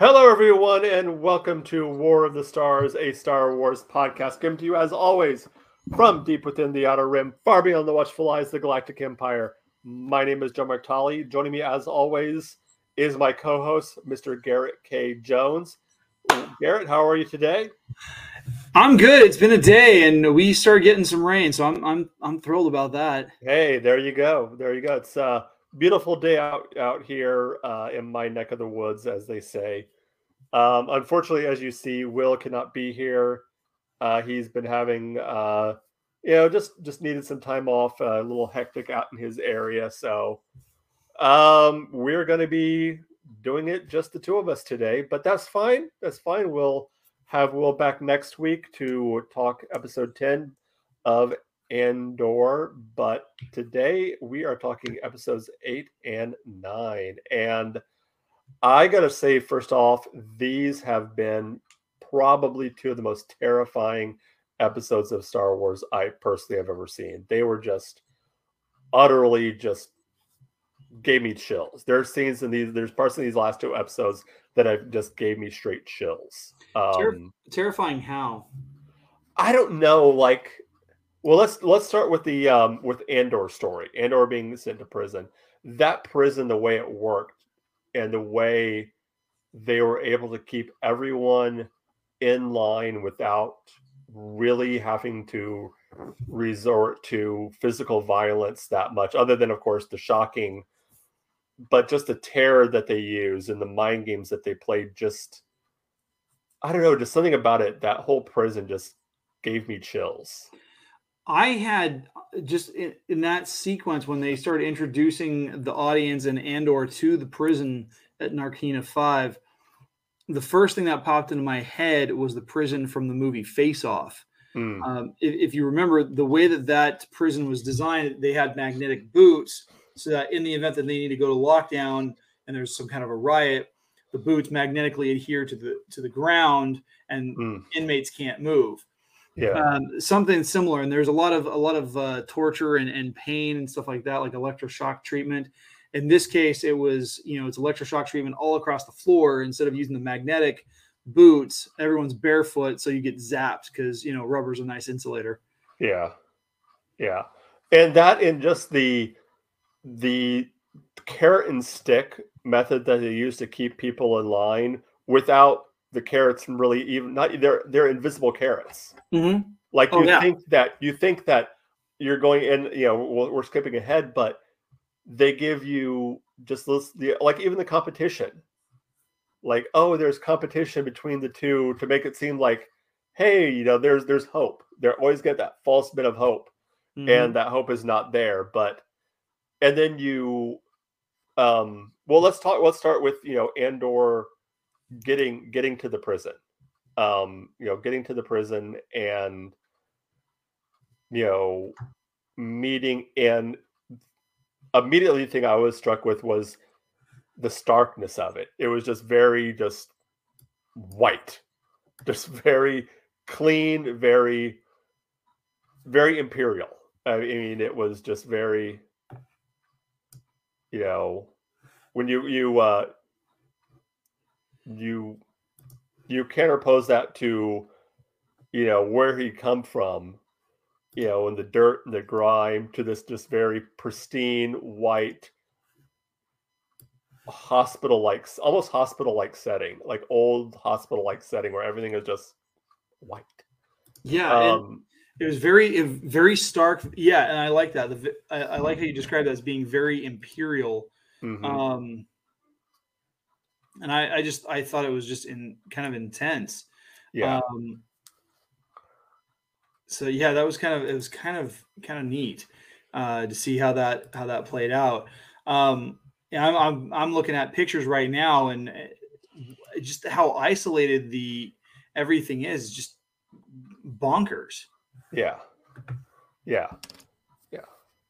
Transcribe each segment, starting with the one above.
Hello, everyone, and welcome to War of the Stars, a Star Wars podcast, given to you as always from deep within the Outer Rim, far beyond the watchful eyes of the Galactic Empire. My name is Joe Martali. Joining me, as always, is my co-host, Mr. Garrett K. Jones. Garrett, how are you today? I'm good. It's been a day, and we started getting some rain, so I'm I'm I'm thrilled about that. Hey, there you go. There you go. It's a beautiful day out out here uh, in my neck of the woods, as they say. Um, unfortunately, as you see, Will cannot be here. Uh, he's been having, uh, you know, just just needed some time off. a little hectic out in his area, so um, we're going to be doing it just the two of us today. But that's fine. That's fine. We'll have Will back next week to talk episode 10 of Andor. But today we are talking episodes 8 and 9. And I got to say, first off, these have been probably two of the most terrifying episodes of Star Wars I personally have ever seen. They were just utterly just gave me chills. There are scenes in these, there's parts in these last two episodes that have just gave me straight chills. Um, Ter- terrifying how? I don't know. Like, well, let's let's start with the um, with Andor story. Andor being sent to prison. That prison, the way it worked, and the way they were able to keep everyone in line without really having to resort to physical violence that much, other than, of course, the shocking but just the terror that they use and the mind games that they played just i don't know just something about it that whole prison just gave me chills i had uh, just in, in that sequence when they started introducing the audience and andor to the prison at narkina 5 the first thing that popped into my head was the prison from the movie face off mm. um, if, if you remember the way that that prison was designed they had magnetic boots so that in the event that they need to go to lockdown and there's some kind of a riot, the boots magnetically adhere to the to the ground and mm. inmates can't move. Yeah, um, something similar. And there's a lot of a lot of uh, torture and, and pain and stuff like that, like electroshock treatment. In this case, it was you know it's electroshock treatment all across the floor instead of using the magnetic boots. Everyone's barefoot, so you get zapped because you know rubber's a nice insulator. Yeah, yeah, and that in just the the carrot and stick method that they use to keep people in line without the carrots from really even not they're they're invisible carrots. Mm-hmm. Like oh, you yeah. think that you think that you're going in, you know, we're skipping ahead, but they give you just this, the, like even the competition. Like, oh, there's competition between the two to make it seem like, hey, you know, there's there's hope. They always get that false bit of hope, mm-hmm. and that hope is not there. But and then you um well let's talk let's start with you know andor getting getting to the prison. Um you know getting to the prison and you know meeting and immediately the thing i was struck with was the starkness of it. It was just very just white just very clean very very imperial. I mean it was just very you know when you you uh you you counterpose that to you know where he come from you know in the dirt and the grime to this just very pristine white hospital like almost hospital like setting like old hospital like setting where everything is just white yeah um, it was very, very stark. Yeah, and I like that. The, I, I, like how you described that as being very imperial. Mm-hmm. Um, and I, I just, I thought it was just in kind of intense. Yeah. Um, so yeah, that was kind of, it was kind of, kind of neat uh, to see how that, how that played out. Um, yeah, I'm, I'm, I'm looking at pictures right now, and uh, just how isolated the everything is, just bonkers. Yeah. Yeah. Yeah.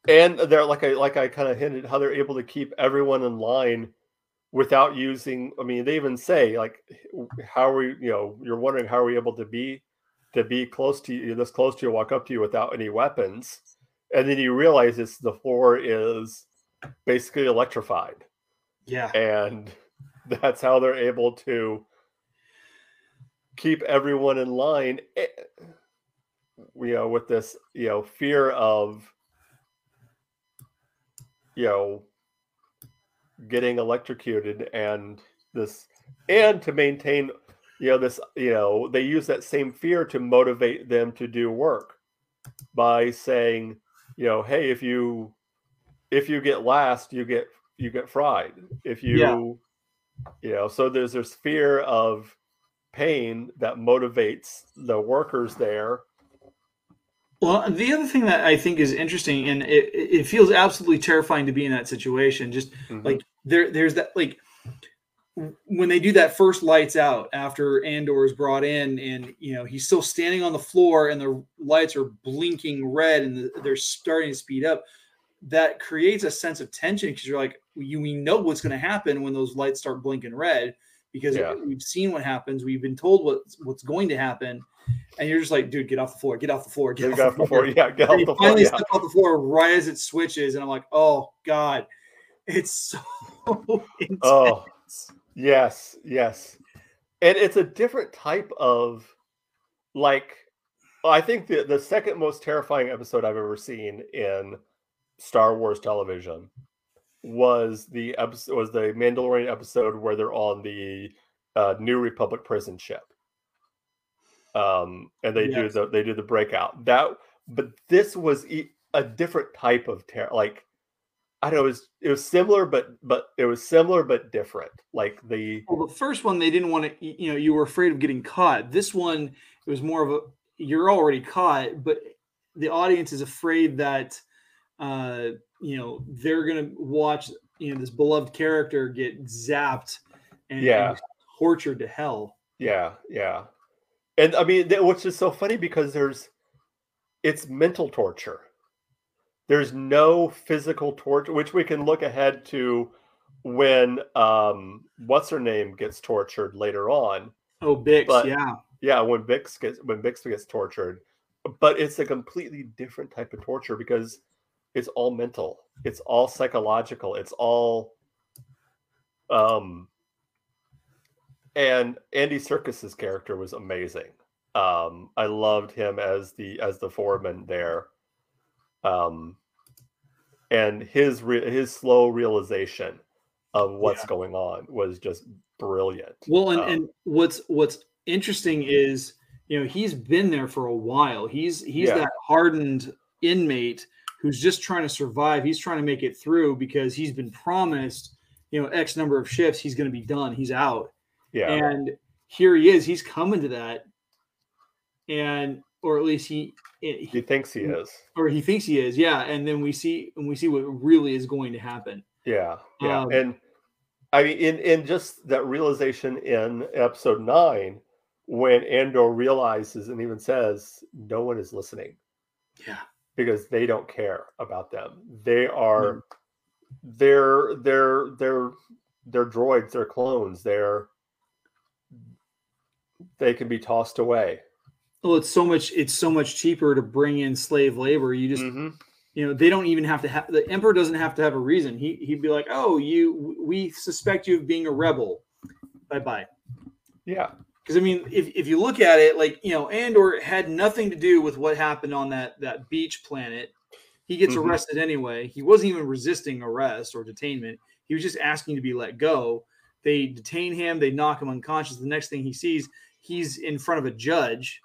And they're like I like I kind of hinted how they're able to keep everyone in line without using I mean they even say like how are we you know you're wondering how are we able to be to be close to you this close to you walk up to you without any weapons and then you realize it's the floor is basically electrified yeah and that's how they're able to keep everyone in line. Eh, you know, with this, you know, fear of, you know, getting electrocuted and this, and to maintain, you know, this, you know, they use that same fear to motivate them to do work by saying, you know, hey, if you if you get last, you get you get fried. If you yeah. you know, so there's this fear of pain that motivates the workers there. Well, the other thing that I think is interesting, and it, it feels absolutely terrifying to be in that situation. Just mm-hmm. like there, there's that like when they do that first lights out after Andor is brought in, and you know he's still standing on the floor, and the lights are blinking red, and the, they're starting to speed up. That creates a sense of tension because you're like, you, we know what's going to happen when those lights start blinking red because yeah. we've seen what happens. We've been told what's what's going to happen, and you're just like, dude, get off the floor, get off the floor, get, off, off, the floor. floor. Yeah, get off the floor. Finally, yeah. step off the floor right as it switches, and I'm like, oh god, it's so intense. Oh, yes, yes, and it's a different type of like. I think the the second most terrifying episode I've ever seen in Star Wars television was the episode was the Mandalorian episode where they're on the uh, New Republic prison ship. Um, and they yes. do the they do the breakout. That but this was a different type of terror. Like I know, it was it was similar, but but it was similar but different. Like the well, the first one they didn't want to. You know, you were afraid of getting caught. This one it was more of a you're already caught, but the audience is afraid that uh, you know they're gonna watch you know this beloved character get zapped and, yeah. and tortured to hell. Yeah, yeah, and I mean, which is so funny because there's it's mental torture. There's no physical torture, which we can look ahead to when um what's her name gets tortured later on. Oh, Bix, but, yeah, yeah, when Bix gets when Bix gets tortured, but it's a completely different type of torture because it's all mental. It's all psychological. It's all um and andy Serkis's character was amazing. Um i loved him as the as the foreman there um and his re- his slow realization of what's yeah. going on was just brilliant well and, um, and what's what's interesting is you know he's been there for a while he's he's yeah. that hardened inmate who's just trying to survive. He's trying to make it through because he's been promised, you know, X number of shifts. He's going to be done. He's out. Yeah. And here he is. He's coming to that. And, or at least he, he, he thinks he is, or he thinks he is. Yeah. And then we see, and we see what really is going to happen. Yeah. Yeah. Um, and I mean, in, in just that realization in episode nine, when Andor realizes and even says, no one is listening. Yeah because they don't care about them. They are mm. they're they're they're they're droids, they're clones, they're they can be tossed away. Well, it's so much it's so much cheaper to bring in slave labor. You just mm-hmm. you know, they don't even have to have the emperor doesn't have to have a reason. He he'd be like, "Oh, you we suspect you of being a rebel." Bye-bye. Yeah. Because I mean, if, if you look at it, like you know, Andor had nothing to do with what happened on that that beach planet. He gets mm-hmm. arrested anyway. He wasn't even resisting arrest or detainment. He was just asking to be let go. They detain him. They knock him unconscious. The next thing he sees, he's in front of a judge.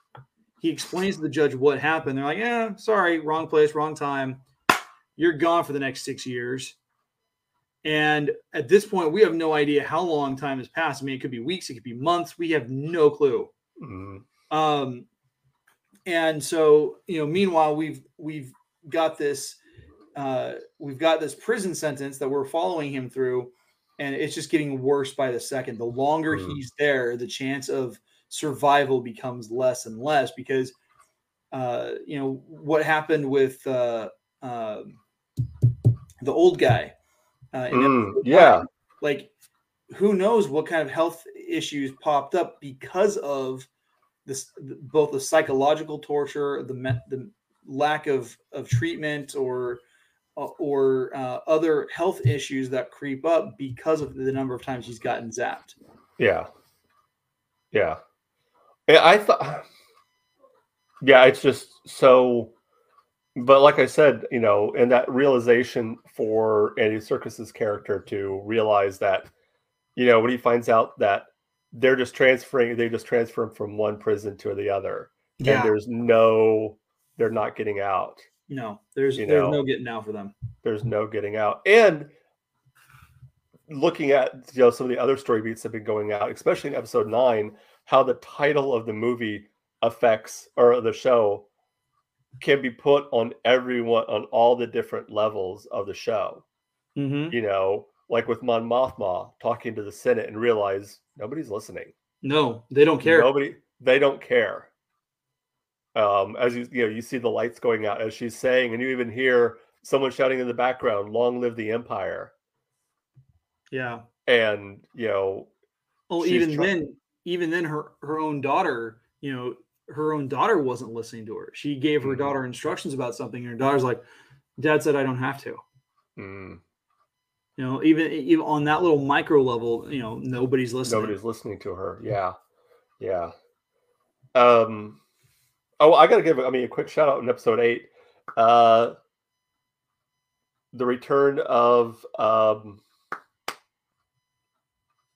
He explains to the judge what happened. They're like, "Yeah, sorry, wrong place, wrong time. You're gone for the next six years." And at this point, we have no idea how long time has passed. I mean, it could be weeks, it could be months. We have no clue. Mm-hmm. Um, and so, you know, meanwhile, we've we've got this uh, we've got this prison sentence that we're following him through, and it's just getting worse by the second. The longer mm-hmm. he's there, the chance of survival becomes less and less because, uh, you know, what happened with uh, uh, the old guy uh, mm, yeah. Like, who knows what kind of health issues popped up because of this, both the psychological torture, the the lack of of treatment, or uh, or uh, other health issues that creep up because of the number of times he's gotten zapped. Yeah. Yeah. I thought Yeah, it's just so but like I said, you know, and that realization for Andy Serkis's character to realize that, you know, when he finds out that they're just transferring, they just transfer him from one prison to the other, Yeah. and there's no, they're not getting out. No, there's You there's know. no getting out for them. There's no getting out, and looking at you know some of the other story beats that have been going out, especially in episode nine, how the title of the movie affects or the show can be put on everyone on all the different levels of the show. Mm-hmm. You know, like with Mon Mothma talking to the Senate and realize nobody's listening. No, they don't care. Nobody, they don't care. Um, as you you know, you see the lights going out as she's saying, and you even hear someone shouting in the background, "Long live the Empire!" Yeah. And you know, Well, even then, even then, her her own daughter, you know, her own daughter wasn't listening to her. She gave her Mhm. daughter instructions about something, and her daughter's like, "Dad said I don't have to." mm, You know, even even on that little micro level, you know, nobody's listening. nobody's listening to her. Yeah, yeah. Um, oh, I got to give, I mean, a quick shout out in episode eight. Uh, the return of um,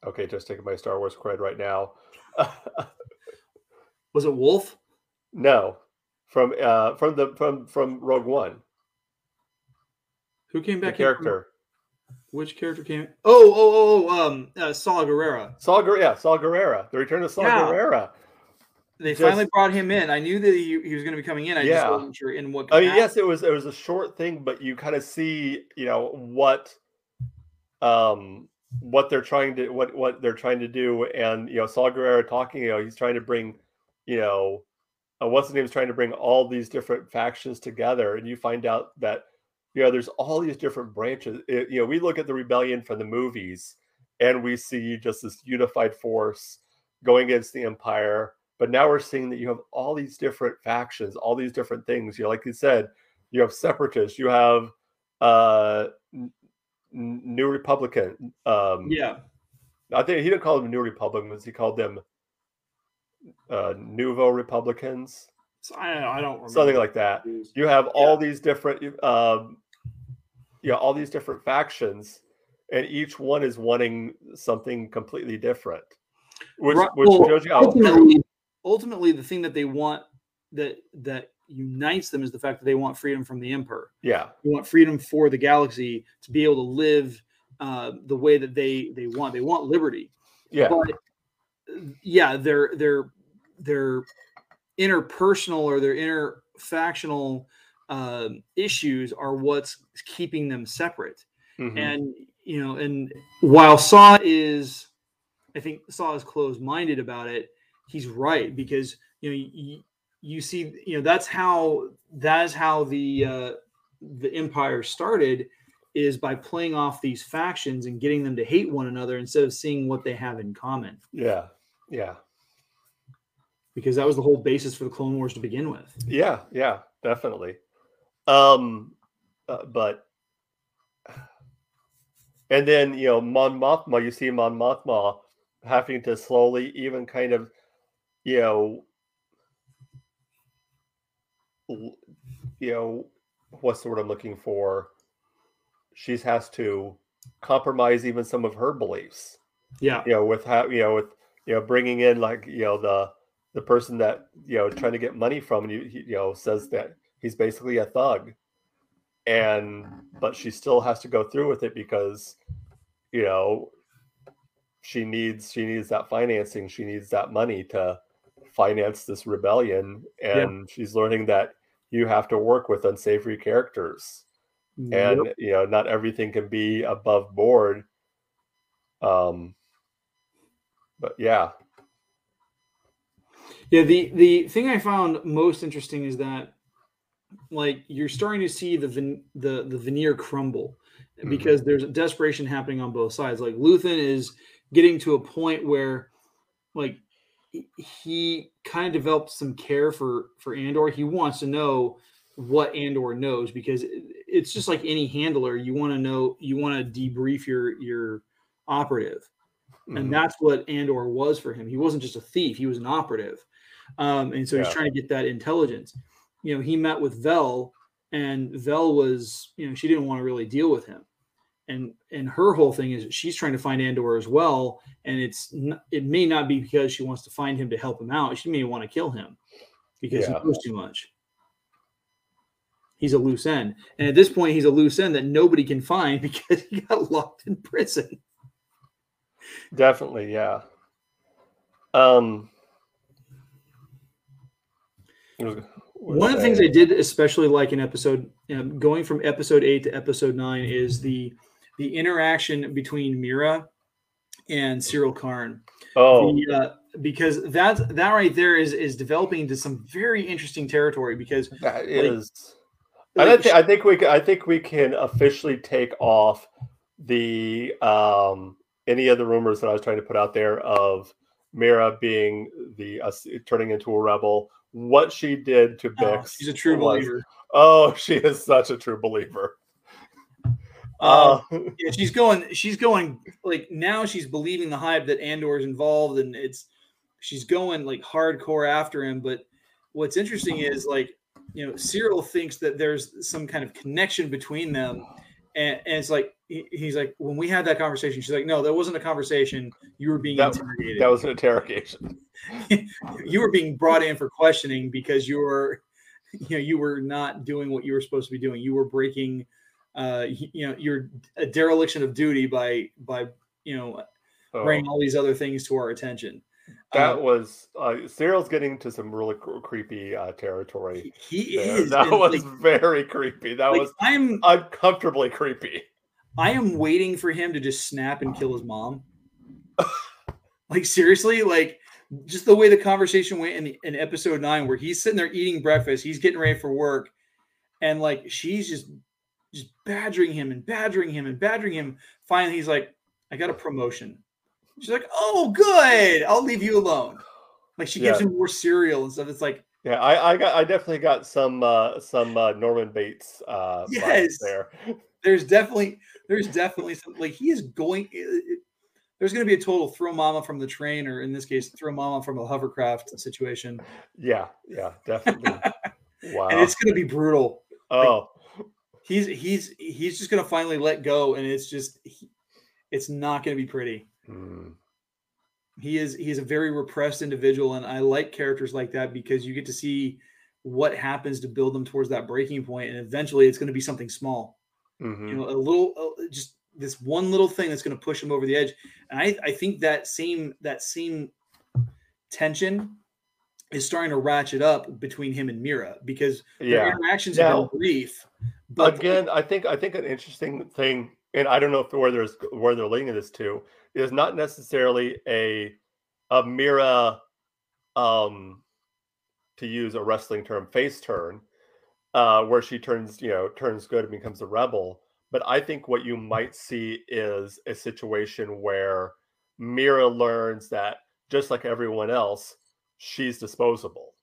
okay, just taking my Star Wars cred right now. Was it Wolf? No, from uh from the from from Rogue One, Who came the back? in from- character which character came? Oh, oh, oh, oh, um, uh, Saw Gerrera. Saul. Guer- Yeah, Saul Gerrera. The return of Saul Yeah. Gerrera. They Just- finally brought him in. I knew that he, he was going to be coming in. I just wasn't sure in what. I mean, yes, it was it was a short thing, but you kind of see, you know, what um what they're trying to what what they're trying to do, and you know, Saul Gerrera talking, you know, he's trying to bring, you know, uh, what's his name is trying to bring all these different factions together, and you find out that you know there's all these different branches. It- you know, we look at the rebellion from the movies, and we see just this unified force going against the empire. But now we're seeing that you have all these different factions, all these different things. You know, like you said, you have separatists, you have uh New Republican. Um, yeah, I think he didn't call them New Republicans. He called them uh, Nouveau Republicans, So I, I don't remember. something like that. You have all these different, um, know, all these different factions, and each one is wanting something completely different, which Right, which well, shows you how ultimately, ultimately, the thing that they want that that unites them is the fact that they want freedom from the emperor. yeah, They want freedom for the galaxy to be able to live uh, the way that they they want. They want liberty. yeah, But yeah, their their their interpersonal or their interfactional um issues are what's keeping them separate. mhm, And you know, and while Saw is, I think Saw is closed-minded about it. He's right because you know you, you see you know that's how that is how the uh, the empire started is by playing off these factions and getting them to hate one another instead of seeing what they have in common. Yeah, yeah, because that was the whole basis for the clone wars to begin with. Yeah, yeah, definitely. Um, uh, but and then you know Mon Mothma, you see Mon Mothma having to slowly, even kind of, you know, you know, what's the word I'm looking for? She has to compromise even some of her beliefs. yeah. You know, with how you know, with you know, bringing in like you know the the person that you know trying to get money from, and you you know says that he's basically a thug, and but she still has to go through with it because you know she needs she needs that financing. She needs that money to finance this rebellion. And she's learning that you have to work with unsavory characters and you know not everything can be above board um but yeah Yeah, the the thing I found most interesting is that like you're starting to see the ven- the the veneer crumble Mhm. because there's a desperation happening on both sides. Like Luthen is getting to a point where like he- kind of developed some care for for Andor. He wants to know what Andor knows because it's just like any handler. You want to know, you want to debrief your your operative, mm-hmm. and that's what Andor was for him. He wasn't just a thief; he was an operative, um, and so yeah. he's trying to get that intelligence. You know, he met with Vel, and Vel was, you know, she didn't want to really deal with him, and and her whole thing is she's trying to find Andor as well, and it's it may not be because she wants to find him to help him out. She may want to kill him because yeah. he knows too much he's a loose end. And at this point, he's a loose end that nobody can find because he got locked in prison. Definitely, yeah. Um, one of the things I did especially like in episode, know, going from episode eight to episode nine, is the the interaction between Mira and Syril Karn. Oh, the, uh, because that that right there is is developing into some very interesting territory. Because that is. Like, I, th- I think we can, I think we can officially take off the um, any of the rumors that I was trying to put out there of Mira being the uh, turning into a rebel. What she did to oh, Bix, oh, she's a true was, believer. Oh, she is such a true believer. Uh, yeah, she's going. She's going like now. She's believing the hype that Andor is involved, and it's she's going like hardcore after him. But what's interesting is like you know, Syril thinks that there's some kind of connection between them. And, and it's like, he, he's like, when we had that conversation, she's like, no, that wasn't a conversation. You were being that, interrogated. That was an interrogation. you were being brought in for questioning because you were, you know, you were not doing what you were supposed to be doing. You were breaking, uh, you know, you're a dereliction of duty by, by, you know, oh. bringing all these other things to our attention. That uh, was uh, Syril's getting to some really cr- creepy uh, territory. He, he is. That was like, very creepy. That like, was I'm uncomfortably creepy. I am waiting for him to just snap and kill his mom. like seriously, like just the way the conversation went in, in episode nine, where he's sitting there eating breakfast, he's getting ready for work, and like she's just just badgering him and badgering him and badgering him. Finally, he's like, "I got a promotion." She's like, "Oh, good. I'll leave you alone." Like she gives yeah. him more cereal and stuff. It's like, yeah, I, I got, I definitely got some, uh, some uh, Norman Bates. Uh, yes, there. There's definitely, there's definitely some. Like he is going. It, there's going to be a total throw mama from the train, or in this case, throw mama from a hovercraft situation. Yeah, yeah, definitely. wow, and it's going to be brutal. Oh, like, he's he's he's just going to finally let go, and it's just, he, it's not going to be pretty. Mm. He is he's a very repressed individual, and I like characters like that because you get to see what happens to build them towards that breaking point, and eventually it's going to be something small. Mm-hmm. You know, a little, uh, just this one little thing that's going to push him over the edge. And I, I think that same that same tension is starting to ratchet up between him and Mira because yeah. their interactions now, have been brief. But again, I think I think an interesting thing, and I don't know if where there's where they're leading this to, is not necessarily a a Mira, um, to use a wrestling term, face turn, uh, where she turns you know turns good and becomes a rebel. But I think what you might see is a situation where Mira learns that just like everyone else, she's disposable,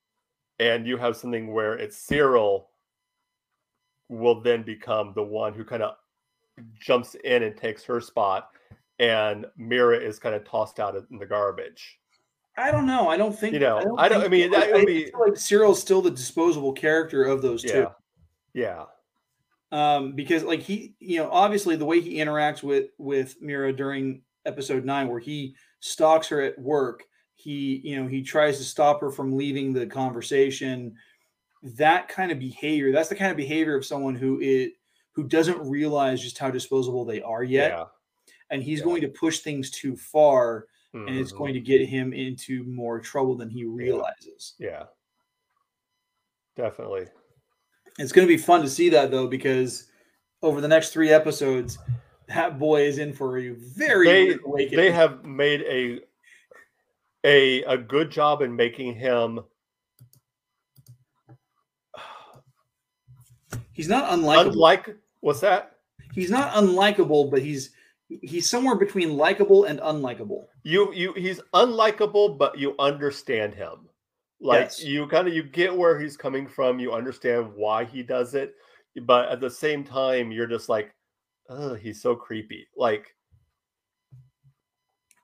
and you have something where it's Syril will then become the one who kind of jumps in and takes her spot and Mira is kind of tossed out in the garbage. I don't know. I don't think you know. I don't. I, don't, I mean, that would be like Syril's still the disposable character of those yeah. two. Yeah. Um, because like he, you know, obviously the way he interacts with with Mira during episode nine, where he stalks her at work, he, you know, he tries to stop her from leaving the conversation. That kind of behavior, that's the kind of behavior of someone who it who doesn't realize just how disposable they are yet. Yeah and he's yeah. going to push things too far mm-hmm. and it's going to mm-hmm. get him into more trouble than he realizes. Yeah. Definitely. It's going to be fun to see that though because over the next 3 episodes that boy is in for a very they, they have made a a a good job in making him he's not unlikable. Unlike what's that? He's not unlikable, but he's he's somewhere between likable and unlikable. You you he's unlikable, but you understand him. Like Yes. you kind of you get where he's coming from, you understand why he does it, but at the same time, you're just like, oh, he's so creepy. Like,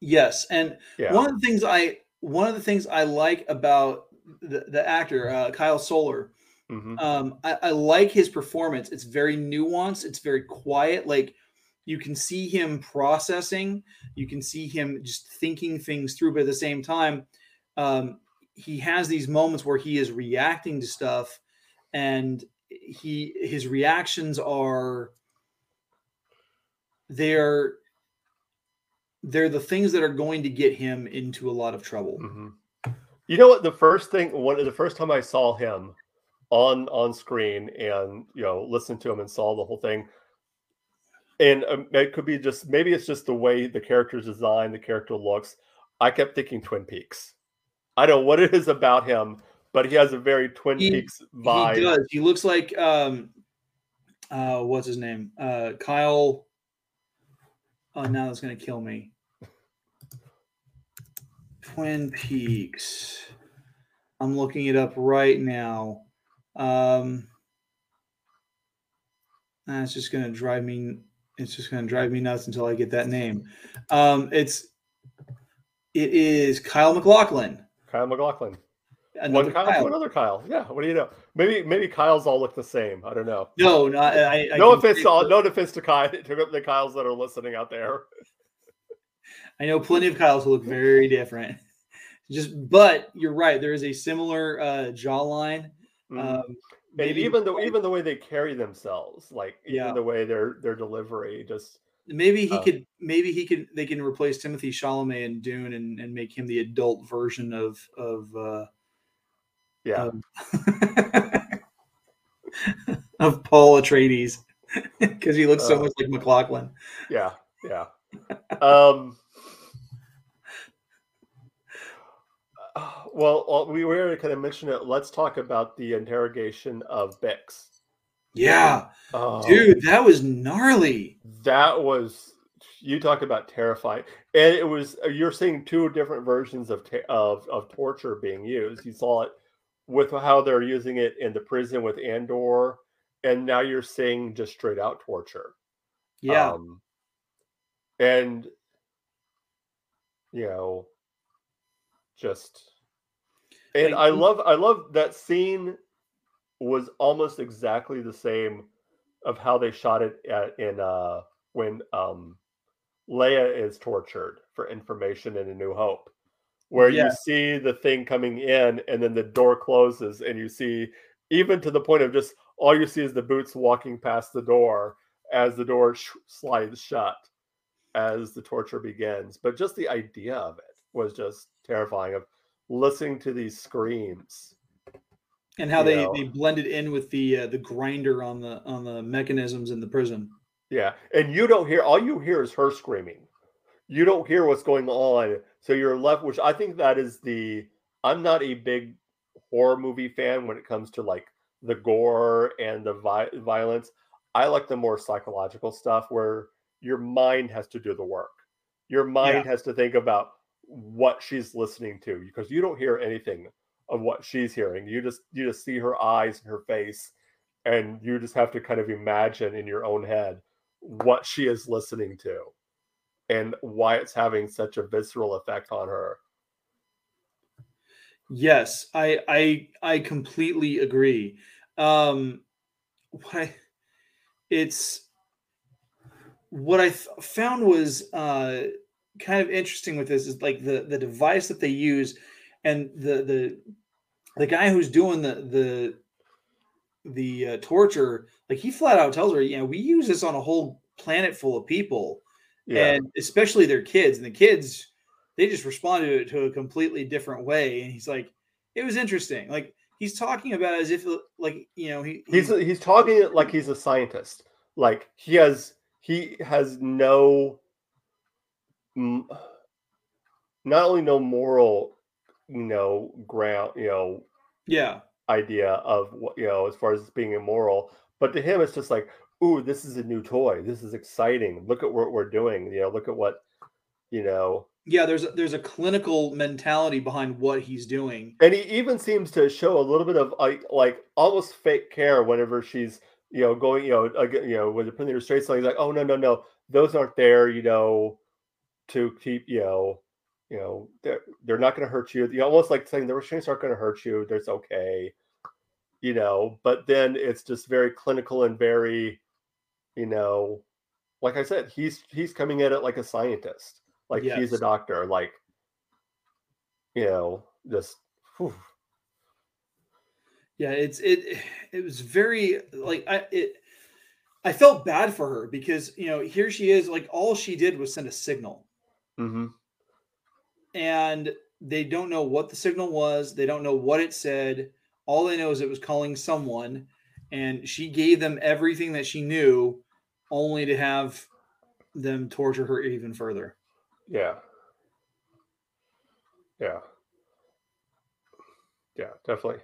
Yes, and yeah, one of the things I one of the things I like about the, the actor uh, Kyle Soller, mhm, um, I, I like his performance. It's very nuanced. It's very quiet. Like you can see him processing. You can see him just thinking things through. But at the same time, um, he has these moments where he is reacting to stuff, and he his reactions are they're they're the things that are going to get him into a lot of trouble. mhm. You know what? The first thing, one the first time I saw him on on screen and you know listened to him and saw the whole thing, and um, it could be just maybe it's just the way the character's designed, the character looks. I kept thinking Twin Peaks. I don't know what it is about him, but he has a very Twin He- Peaks vibe. He does. He looks like um uh what's his name? Uh Kyle Oh now that's gonna kill me. Twin Peaks. I'm looking it up right now. Um that's just gonna drive me it's just gonna drive me nuts until I get that name. Um it's it is Kyle MacLachlan. Kyle MacLachlan. Another One Kyle, Kyle. to another Kyle. Yeah. What do you know? Maybe maybe Kyle's all look the same. I don't know. No, no, I, I no offense to all, no offense to Kyle to the Kyles that are listening out there. I know plenty of Kyles who look very different. Just, but you're right. There is a similar uh, jawline. Mhm. Um, and maybe even the even the way they carry themselves, like Yeah. even the way their their delivery, just maybe he uh, could. Maybe he could. They can replace Timothée Chalamet in Dune and, and make him the adult version of of uh, yeah. um, of Paul Atreides because he looks so Uh, much like MacLachlan. Yeah, yeah. Um, well, uh, we were kind of mentioned it. Let's talk about the interrogation of Bix. Yeah, Oh, dude, that was gnarly. that was you talk about terrifying, and it was uh, you're seeing two different versions of of of torture being used. You saw it with how they're using it in the prison with Andor, and now you're seeing just straight out torture. Yeah, Um, and you know, just and Like, I love I love that scene was almost exactly the same of how they shot it at, in uh when um Leia is tortured for information in A New Hope. Where Yeah. you see the thing coming in and then the door closes and you see even to the point of just all you see is the boots walking past the door as the door sh- slides shut as the torture begins. But just the idea of it was just terrifying of listening to these screams. and how they, know. they blended in with the uh, the grinder on the on the mechanisms in the prison. Yeah. And you don't hear all you hear is her screaming. You don't hear what's going on. So you're left, which I think that is the I'm not a big horror movie fan when it comes to like the gore and the vi- violence. I like the more psychological stuff where your mind has to do the work. Your mind has to think about what she's listening to because you don't hear anything of what she's hearing. You just you just see her eyes and her face and you just have to kind of imagine in your own head what she is listening to and why it's having such a visceral effect on her. Yes, I I I completely agree. Um, what I, it's what I th- found was uh, kind of interesting with this is like the the device that they use, and the the the guy who's doing the the the uh, torture, like he flat out tells her, you know, we use this on a whole planet full of people, Yeah. and especially their kids, and the kids they just responded to it to a completely different way. And he's like, it was interesting. Like he's talking about as if like you know he he's he's talking like he's a scientist. Like he has he has no not only no moral you know ground you know yeah idea of what you know as far as being immoral but to him it's just like ooh this is a new toy this is exciting look at what we're doing you know look at what you know Yeah, there's a, there's a clinical mentality behind what he's doing, and he even seems to show a little bit of like like almost fake care whenever she's you know going you know again you know when they're putting her straight. So he's like, oh no no no, those aren't there. You know, to keep you know you know they're, they're not going to hurt you. You almost like saying the restraints aren't going to hurt you. There's okay, you know. But then it's just very clinical and very, you know, like I said, he's he's coming at it like a scientist like yes. he's a doctor like you know just whew. yeah it's it it was very like i it i felt bad for her because you know here she is like all she did was send a signal mm-hmm. and they don't know what the signal was they don't know what it said all they know is it was calling someone and she gave them everything that she knew only to have them torture her even further yeah. Yeah. Yeah, definitely.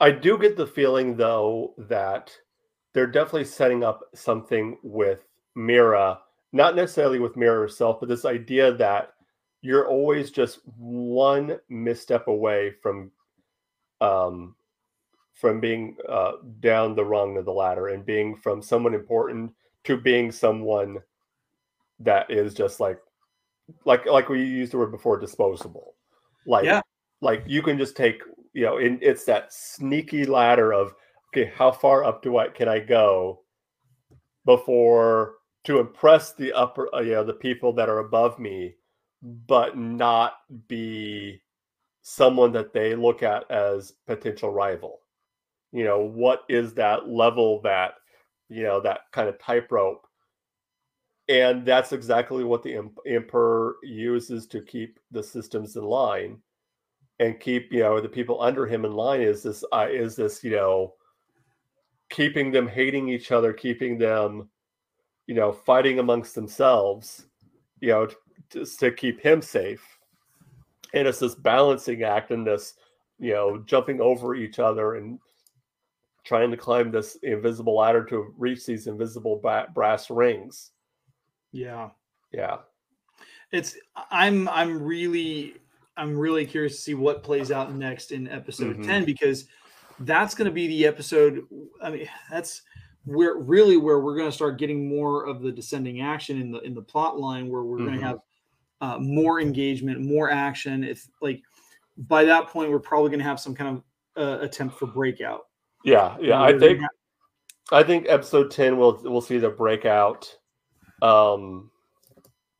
I do get the feeling though that they're definitely setting up something with Mira, not necessarily with mirror herself, but this idea that you're always just one misstep away from um from being uh down the rung of the ladder and being from someone important to being someone that is just like like like we used the word before, disposable. Like yeah. like you can just take you know, in, it's that sneaky ladder of okay, how far up do I can I go before to impress the upper uh, you know the people that are above me, but not be someone that they look at as potential rival. You know, what is that level that you know that kind of tightrope and that's exactly what the emperor uses to keep the systems in line and keep you know the people under him in line is this uh, is this you know keeping them hating each other keeping them you know fighting amongst themselves you know just to keep him safe and it's this balancing act and this you know jumping over each other and trying to climb this invisible ladder to reach these invisible brass rings yeah. Yeah. It's I'm I'm really I'm really curious to see what plays out next in episode mm-hmm. 10 because that's going to be the episode I mean that's where really where we're going to start getting more of the descending action in the in the plot line where we're mm-hmm. going to have uh, more engagement, more action. If like by that point, we're probably going to have some kind of uh, attempt for breakout. Yeah, yeah. I think have... I think episode ten will we'll see the breakout. Um,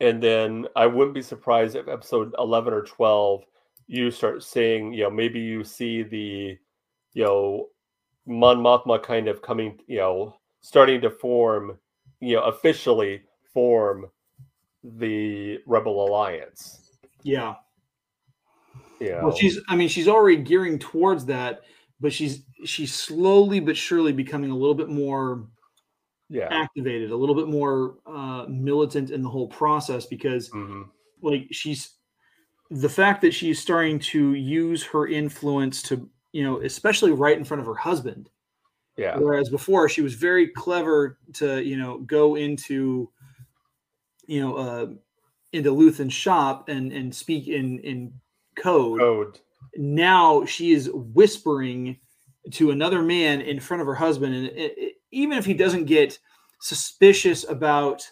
and then I wouldn't be surprised if episode 11 or 12 you start seeing, you know, maybe you see the, you know, Mon Mothma kind of coming, you know, starting to form, you know, officially form the Rebel Alliance. Yeah. Yeah. Well, she's, I mean, she's already gearing towards that, but she's, she's slowly but surely becoming a little bit more yeah. activated, a little bit more uh, militant in the whole process because, mm-hmm. like, she's the fact that she's starting to use her influence to, you know, especially right in front of her husband. Yeah. Whereas before she was very clever to, you know, go into, you know, uh, into Luthen's shop and and speak in in code. Code. Now she is whispering to another man in front of her husband, and it, it, even if he doesn't get suspicious about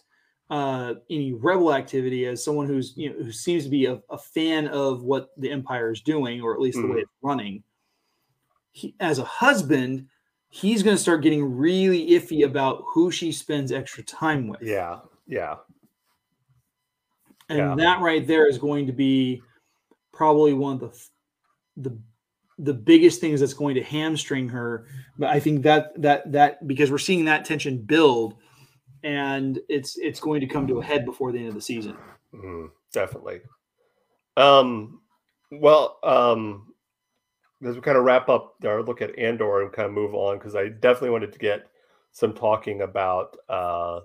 uh, any rebel activity as someone who's you know who seems to be a, a fan of what the empire is doing or at least the way mm-hmm. it's running he, as a husband he's going to start getting really iffy about who she spends extra time with yeah yeah and yeah. that right there is going to be probably one of the the the biggest things that's going to hamstring her. But I think that that that because we're seeing that tension build, and it's it's going to come to a head before the end of the season. Mm, definitely. Um, well, um, as we kind of wrap up our look at Andor and kind of move on, because I definitely wanted to get some talking about uh,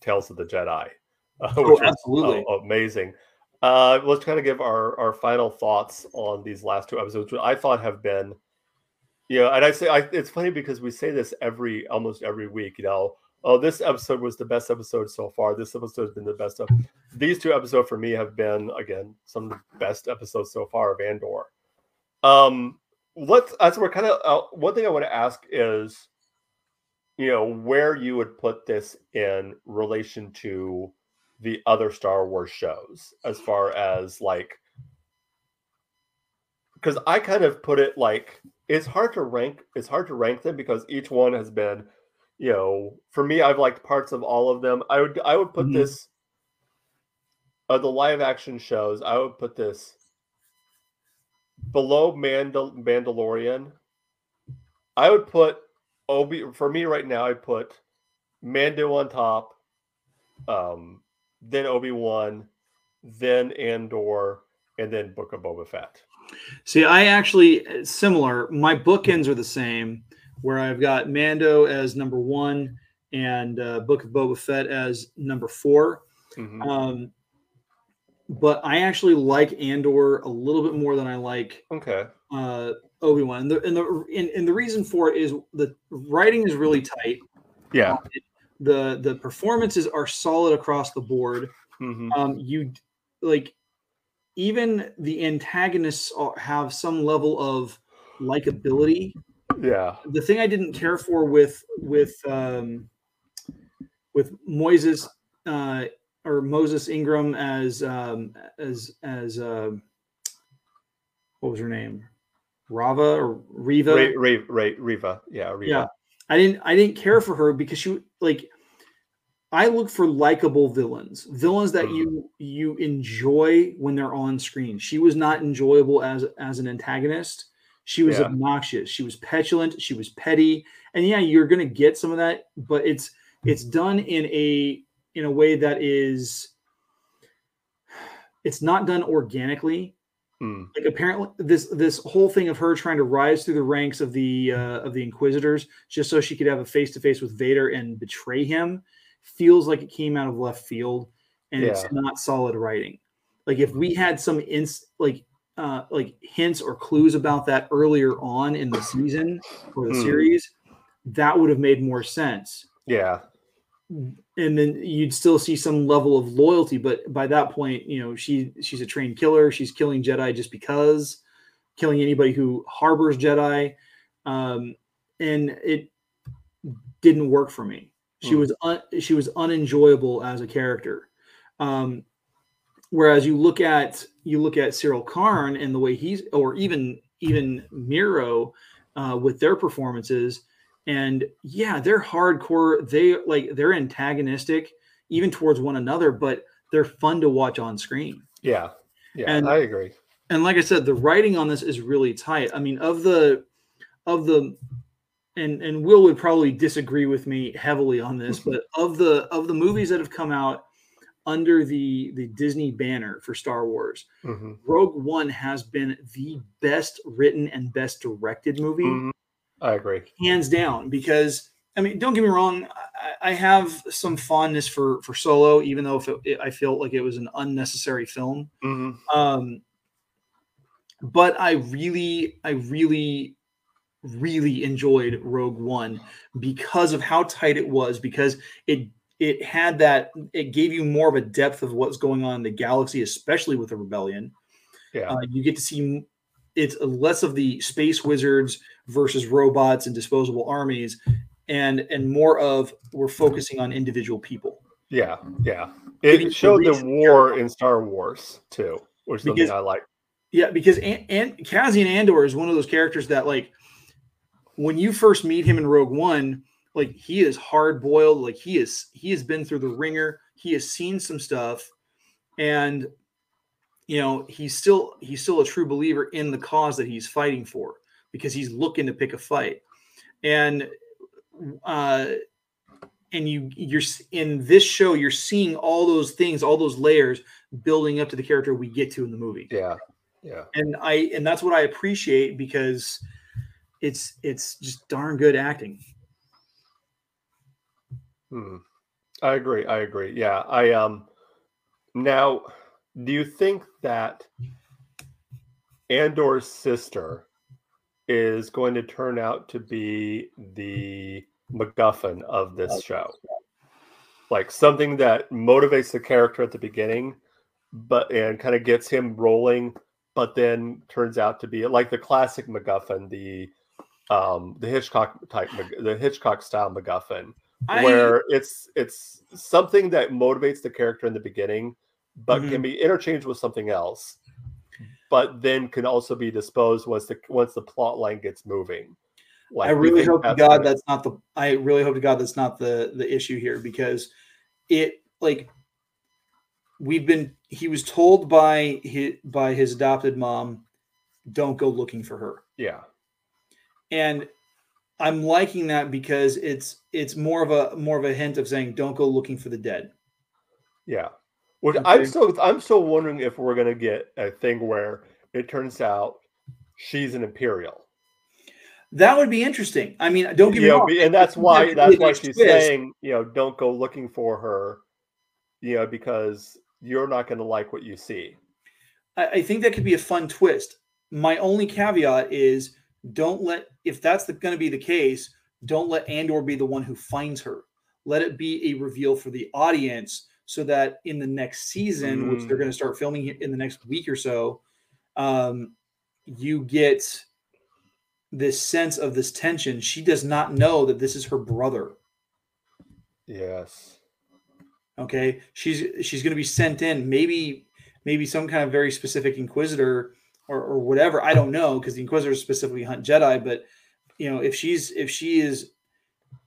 Tales of the Jedi, uh, which oh, absolutely. Was, uh, amazing. Uh, let's kind of give our, our final thoughts on these last two episodes, which I thought have been, you know, and I say I, it's funny because we say this every almost every week, you know, oh, this episode was the best episode so far. This episode has been the best. Of, these two episodes for me have been again some of the best episodes so far of Andor. Um, let's as we're kind of uh, one thing I want to ask is, you know, where you would put this in relation to the other Star Wars shows, as far as like, because I kind of put it like it's hard to rank. It's hard to rank them because each one has been, you know, for me, I've liked parts of all of them. I would I would put Mhm. this. Uh, the live action shows, I would put this below Mandal- Mandalorian. I would put Obi for me right now. I put Mando on top, um, then Obi Wan, then Andor, and then Book of Boba Fett. See, I actually similar. My bookends are the same, where I've got Mando as number one and uh, Book of Boba Fett as number four. Mhm. Um, but I actually like Andor a little bit more than I like Okay. uh, Obi Wan. And the and the and, and the reason for it is the writing is really tight. Yeah. The the performances are solid across the board. hmm Um, you like even the antagonists are, have some level of likability. Yeah. The thing I didn't care for with with um, with Moises uh, or Moses Ingram as um, as as uh, what was her name, Rava or Reva? Ray, Ray, Ray, Reva. Yeah. Reva. Yeah, I didn't I didn't care for her because she like I look for likable villains, villains that Mm. you you enjoy when they're on screen. She was not enjoyable as as an antagonist. She was Yeah. obnoxious. She was petulant. She was petty. And yeah, you're gonna get some of that, but it's it's done in a in a way that is it's not done organically Mm. like apparently this this whole thing of her trying to rise through the ranks of the uh, of the inquisitors just so she could have a face to face with Vader and betray him feels like it came out of left field and it's not solid writing like if we had some ins like uh like hints or clues about that earlier on in the season or the Hmm. series that would have made more sense Yeah. And then you'd still see some level of loyalty but by that point you know she she's a trained killer. She's killing jedi just because killing anybody who harbors jedi. Um and it didn't work for me. She Hmm. was un, she was unenjoyable as a character. Um whereas you look at you look at Syril Karn and the way he's or even even Meero uh, with their performances and yeah they're hardcore they like they're antagonistic even towards one another but they're fun to watch on screen Yeah. Yeah. And- I agree. and like i said the writing on this is really tight i mean of the of the and and will would probably disagree with me heavily on this but of the of the movies that have come out under the the disney banner for star wars Mhm. rogue one has been the best written and best directed movie Mhm. I agree. hands down because I mean, don't get me wrong. I, I have some fondness for for Solo, even though if it, it- I felt like it was an unnecessary film. Mhm. Um, but I really, I really, really enjoyed Rogue One because of how tight it was. Because it it had that it gave you more of a depth of what's going on in the galaxy, especially with the rebellion. Yeah. Uh, you get to see it's less of the space wizards versus robots and disposable armies, and and more of we're focusing on individual people. Yeah, yeah. It to showed the war in Star Wars too, which is Because- something I like. Yeah, because and, and Cassian Andor is one of those characters that like when you first meet him in Rogue One, like he is hard boiled, like he is he has been through the ringer, he has seen some stuff, and you know he's still he's still a true believer in the cause that he's fighting for because he's looking to pick a fight, and uh and you you're in this show you're seeing all those things all those layers building up to the character we get to in the movie Yeah, yeah, and I and that's what I appreciate because it's it's just darn good acting. Hmm. I agree. I agree. Yeah, I um. Now, do you think that Andor's sister is going to turn out to be the MacGuffin of this show, like something that motivates the character at the beginning, but and kind of gets him rolling, but then turns out to be like the classic MacGuffin, the um the Hitchcock type the Hitchcock style MacGuffin, I- where it's it's something that motivates the character in the beginning, but Mhm. can be interchanged with something else, but then can also be disposed once the once the plot line gets moving. Like I really hope to God that's not the. I really hope to God that's not the the issue here because it like we've been. He was told by his by his adopted mom, "Don't go looking for her," yeah and I'm liking that because it's it's more of a more of a hint of saying, "Don't go looking for the dead." Yeah. Which Okay. I'm still I'm still wondering if we're gonna get a thing where it turns out she's an imperial. That would be interesting. I mean, don't get me know, wrong. and that's why that's why she's twist. saying, you know, don't go looking for her, you know, because you're not gonna like what you see. I, I think that could be a fun twist. My only caveat is don't let if that's going to be the case, don't let Andor be the one who finds her. Let it be a reveal for the audience so that in the next season, which they're Mm. going to start filming in the next week or so, um, you get this sense of this tension. She does not know that this is her brother. Yes. okay she's she's going to be sent in maybe maybe some kind of very specific inquisitor or, or whatever i don't know because the inquisitors specifically hunt jedi but you know if she's if she is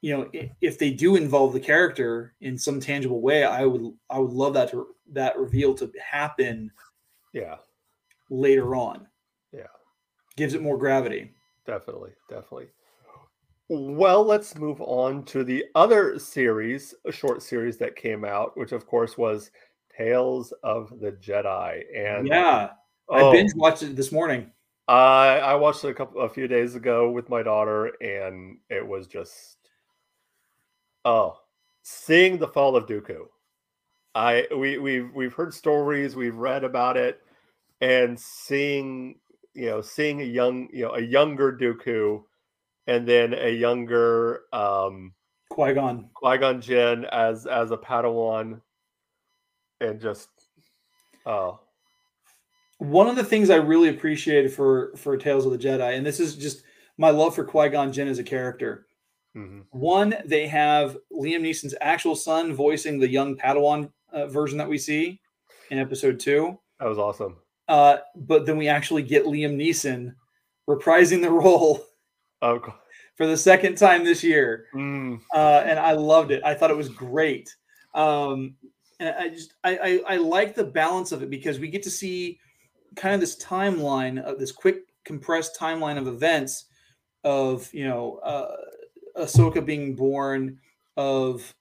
you know if they do involve the character in some tangible way i would i would love that to that reveal to happen Yeah, later on Yeah. gives it more gravity definitely, definitely. Well, let's move on to the other series, a short series that came out, which of course was Tales of the Jedi. And yeah oh, i binge watched it this morning I I watched it a couple a few days ago with my daughter, and it was just oh, seeing the fall of Dooku. I we we've we've heard stories, we've read about it, and seeing you know seeing a young you know a younger Dooku, and then a younger um qui-gon Qui Gon Jinn as as a Padawan, and just oh one of the things I really appreciated for for Tales of the Jedi, and this is just my love for Qui Gon Jinn as a character. Mhm. One, they have Liam Neeson's actual son voicing the young Padawan uh, version that we see in Episode Two, that was awesome. uh, but then we actually get Liam Neeson reprising the role Oh, for the second time this year. mm, uh, and I loved it. I thought it was great. Um, and I just I, I I like the balance of it because we get to see kind of this timeline of this quick compressed timeline of events of you know uh, Ahsoka being born of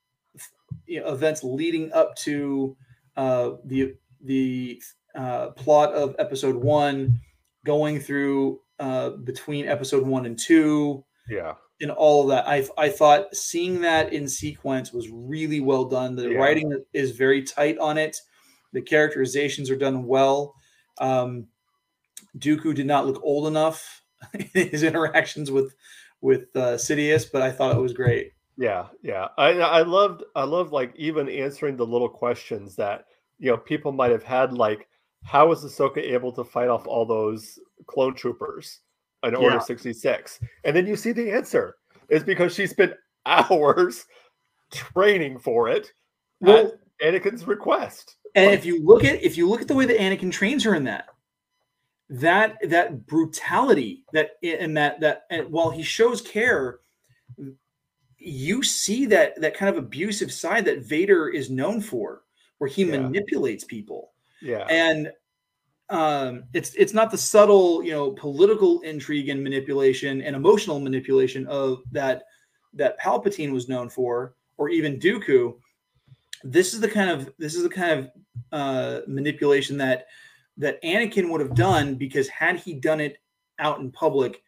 you know, events leading up to uh, the the uh, plot of episode one going through uh, between episode one and two yeah. and all of that. I I thought seeing that in sequence was really well done. The Yeah. writing is very tight on it. The characterizations are done well. Um, Dooku did not look old enough in his interactions with with uh, Sidious, but I thought it was great. Yeah, yeah. I I loved I loved like even answering the little questions that you know people might have had like how was Ahsoka able to fight off all those clone troopers in Order 66? And then you see the answer. is because she spent hours training for it Well, at Anakin's request. and Like- if you look at if you look at the way that Anakin trains her in that, that that brutality that and that that and while he shows care, you see that that kind of abusive side that Vader is known for, where he Yeah. manipulates people, Yeah. and um, it's it's not the subtle you know political intrigue and manipulation and emotional manipulation of that that Palpatine was known for, or even Dooku. This is the kind of this is the kind of uh, manipulation that that Anakin would have done because had he done it out in public,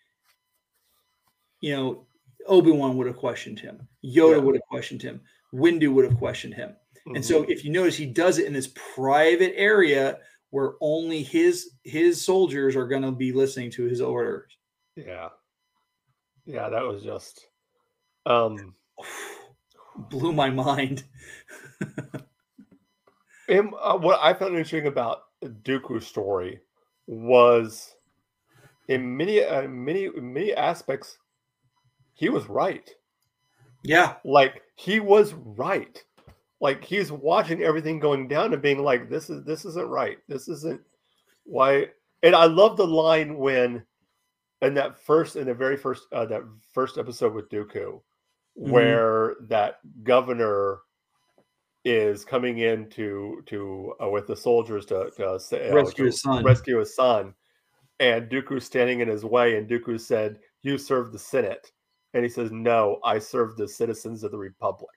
you know, Obi Wan would have questioned him, Yoda Yeah. would have questioned him, Windu would have questioned him. And so Mhm. if you notice he does it in this private area where only his his soldiers are going to be listening to his orders. yeah. Yeah, that was just um blew my mind. And, uh, what I found interesting about Dooku's story was, in many, uh, many, many aspects, he was right. Yeah, Like he was right. Like he's watching everything going down and being like, "This is this isn't right. This isn't why." And I love the line when, in that first, in the very first, uh, that first episode with Dooku, where that governor is coming in to to uh, with the soldiers to, to uh, Rescue to his son. rescue his son, and Dooku's standing in his way, and Dooku said, "You serve the Senate," and he says, "No, I serve the citizens of the Republic."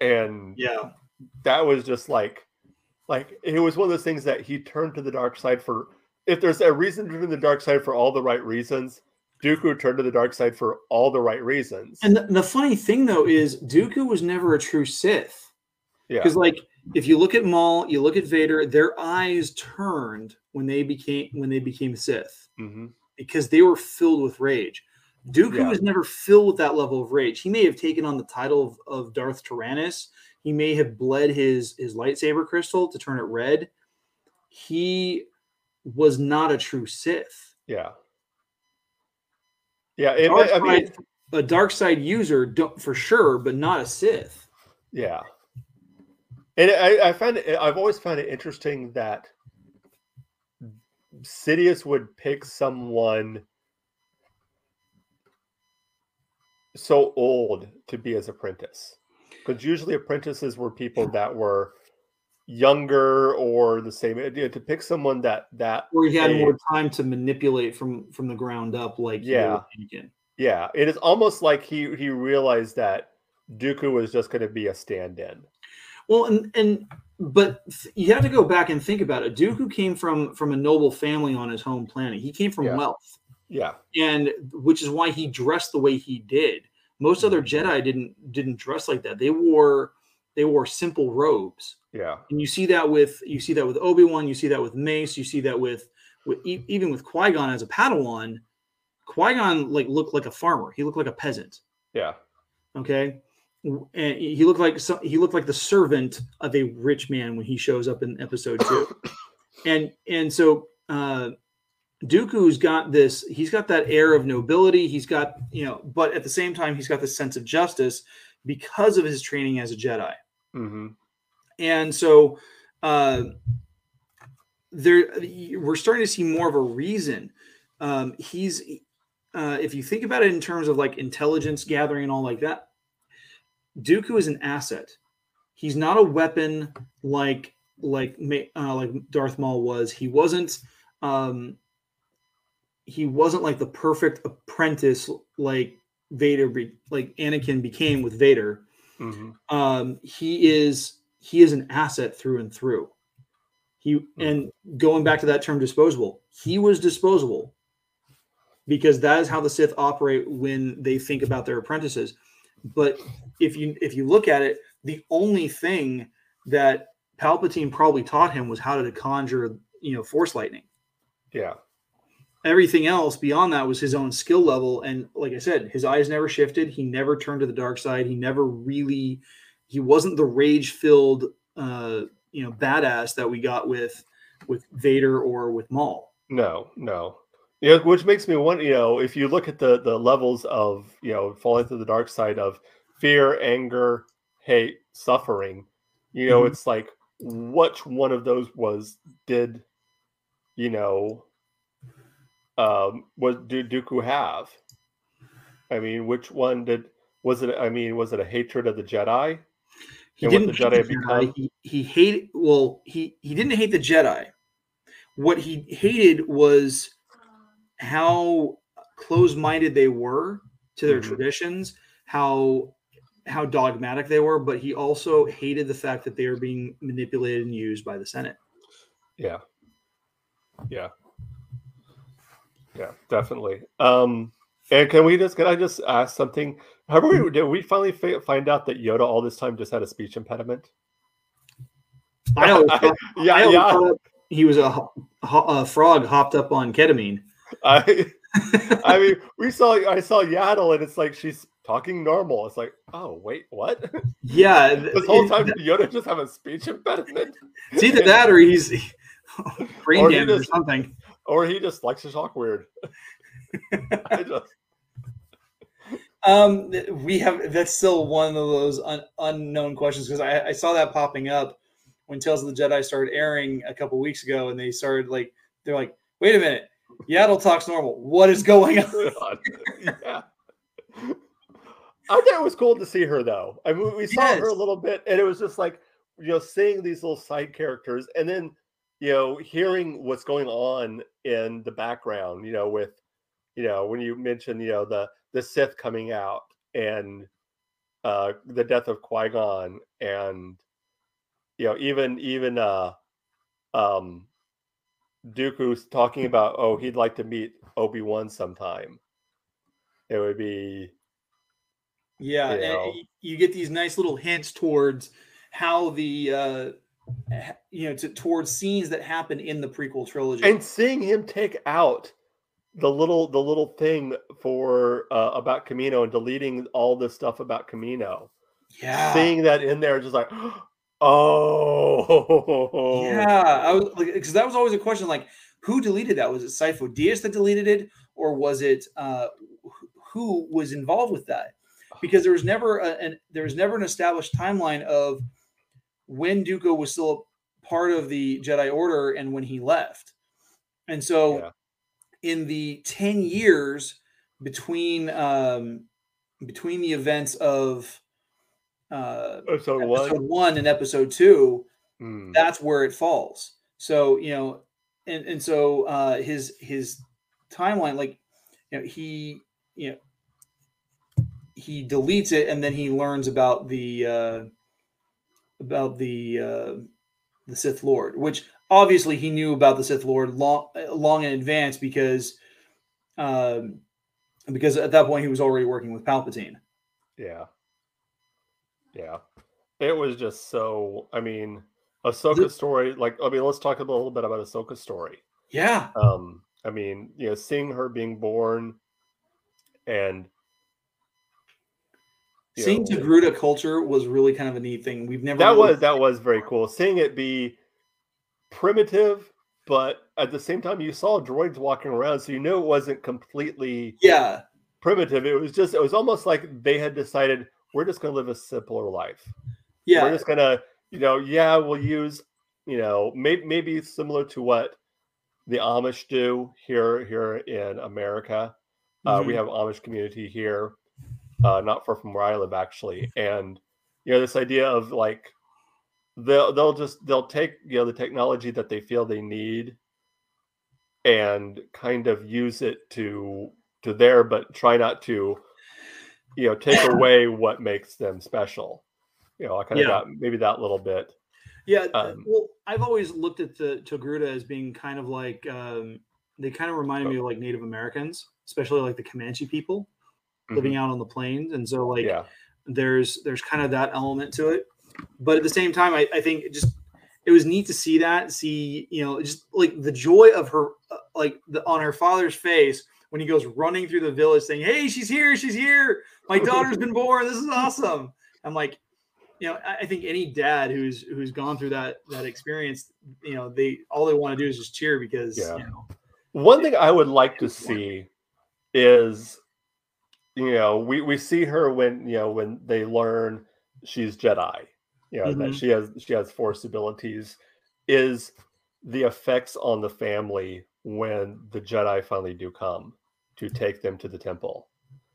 And yeah, that was just like, like it was one of those things that he turned to the dark side for. If there's a reason to turn the dark side for all the right reasons, Dooku turned to the dark side for all the right reasons. and the, the funny thing though is Dooku was never a true Sith. yeah, Because like if you look at Maul, you look at Vader, their eyes turned when they became when they became Sith hmm because they were filled with rage. Dooku Yeah. was never filled with that level of rage. He may have taken on the title of, of Darth Tyrannus. He may have bled his his lightsaber crystal to turn it red. He was not a true Sith. yeah, yeah. It, Dark I mean, side- a dark side user for sure, but not a Sith. Yeah. And I, I find it, I've always found it interesting that Sidious would pick someone so old to be his apprentice. Because usually apprentices were people that were younger or the same you know, to pick someone that that Where he had age- more time to manipulate from from the ground up, like Yeah. Yeah it is almost like he he realized that Dooku was just going to be a stand-in Well, and and but you have to go back and think about it. Dooku came from from a noble family on his home planet. He came from Yeah. wealth, yeah and which is why he dressed the way he did. Most other mm-hmm. Jedi didn't didn't dress like that. They wore they wore simple robes, yeah and you see that with you see that with Obi Wan. You see that with Mace. You see that with with even with Qui Gon as a Padawan. Qui Gon like looked like a farmer. He looked like a peasant. yeah okay and he looked like he looked like the servant of a rich man when he shows up in episode two and and so uh dooku's got this he's got that air of nobility he's got you know but at the same time he's got this sense of justice because of his training as a jedi hmm and so uh there we're starting to see more of a reason um he's uh if you think about it in terms of like intelligence gathering and all like that dooku is an asset. He's not a weapon like like uh, like darth maul was. He wasn't um he wasn't like the perfect apprentice like vader be, like anakin became with vader. Hmm um, he is he is an asset through and through. He hmm. and going back to that term disposable, he was disposable because that is how the Sith operate when they think about their apprentices. But if you if you look at it, the only thing that Palpatine probably taught him was how to conjure, you know, force lightning. yeah Everything else beyond that was his own skill level. And like I said, his eyes never shifted. He never turned to the dark side. He never really, he wasn't the rage filled, uh, you know, badass that we got with with Vader or with Maul. No, no. Yeah, which makes me wonder, you know, if you look at the the levels of, you know, falling to the dark side of fear, anger, hate, suffering, you know, Mhm. it's like which one of those was did, you know, um what did Dooku have? I mean, which one did was it I mean, was it a hatred of the Jedi? He didn't the hate Jedi the Jedi. He, he hated. Well, he he didn't hate the Jedi. What he hated was how close-minded they were to their Mhm. traditions, how how dogmatic they were. But he also hated the fact that they were being manipulated and used by the Senate. Yeah. Yeah. Yeah, definitely. Um, and can we just can I just ask something? How we hmm. did we finally fi- find out that Yoda all this time just had a speech impediment? I always thought, yeah, I always yeah. thought he was a, a frog hopped up on ketamine. I, I mean, we saw I saw Yaddle, and it's like she's talking normal. It's like, oh wait, what? Yeah, this whole time Yoda just have a speech impediment. It's either that or he's brain Or damage or something. or he just likes to talk weird. I just, Um, we have that's still one of those un, unknown questions because I, I saw that popping up when Tales of the Jedi started airing a couple weeks ago, and they started like they're like, wait a minute, Yaddle talks normal. What is going on? yeah. I thought it was cool to see her though. I mean, we saw her a little bit, and it was just like you know, seeing these little side characters, and then you know, hearing what's going on in the background. You know, with you know, when you mentioned you know the the Sith coming out and uh the death of Qui Gon, and you know, even even uh um Dooku's talking about, oh, he'd like to meet Obi Wan sometime. It would be Yeah, You and know. you get these nice little hints towards how the uh, you know to, towards scenes that happen in the prequel trilogy. and seeing him take out the little the little thing for uh, about Camino and deleting all this stuff about Camino. yeah, Seeing that in there, just like, oh, Yeah, I was like, because that was always a question like, who deleted that? Was it Sifo Dyas that deleted it, or was it uh, who was involved with that? Because there was never a, an there was never an established timeline of when Dooku was still part of the Jedi Order and when he left, and so Yeah. In the ten years between um, between the events of uh, Episode episode one. one and episode two Hmm. that's where it falls. So you know, and and so uh, his his timeline, like you know, he you know he deletes it and then he learns about the uh, about the uh, the Sith Lord, which obviously he knew about the Sith Lord long long in advance because um, because at that point he was already working with Palpatine. Yeah. Yeah. It was just so I mean Ahsoka's story, like I mean, let's talk a little bit about Ahsoka's story. Yeah, Um, I mean, you know, seeing her being born and you seeing know, Togruta culture was really kind of a neat thing. We've never that really- was that was very cool. Seeing it be primitive, but at the same time you saw droids walking around, so you knew it wasn't completely yeah primitive. It was just it was almost like they had decided we're just gonna live a simpler life. yeah we're just gonna you know yeah we'll use you know maybe maybe similar to what the amish do here here in america uh, we Mhm. have amish community here uh, not far from where i live actually. And you know this idea of like they'll they'll just they'll take you know the technology that they feel they need and kind of use it to to there, but try not to you know take away what makes them special. You know i kind of Yeah. got maybe that little bit. Yeah, Um, well, I've always looked at the Togruta as being kind of like um, they kind of reminded me of like Native Americans, especially like the Comanche people living out on the plains, and so like Mm-hmm. yeah there's there's kind of that element to it. But at the same time, I, I think it just it was neat to see that, see you know just like the joy of her, uh, like the on her father's face when he goes running through the village saying, "Hey, she's here, she's here, my daughter's been born, this is awesome." I'm like, you know, I I think any dad who's who's gone through that that experience, you know, they all they want to do is just cheer because Yeah. you know, One thing I would like to see is, you know, we we see her when you know when they learn she's Jedi, you know, that Mhm. she has she has Force abilities. Is the effects on the family when the Jedi finally do come to take them to the temple?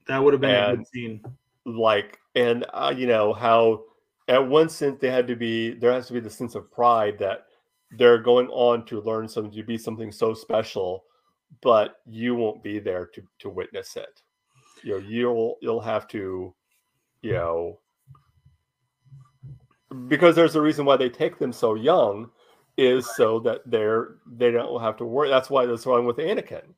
that would have been a good scene. like and uh, you know how at one sense they had to be there has to be the sense of pride that they're going on to learn something to be something so special but you won't be there to to witness it you know you'll you'll have to you know because there's a reason why they take them so young is so that they're they don't have to worry. That's why that's wrong with anakin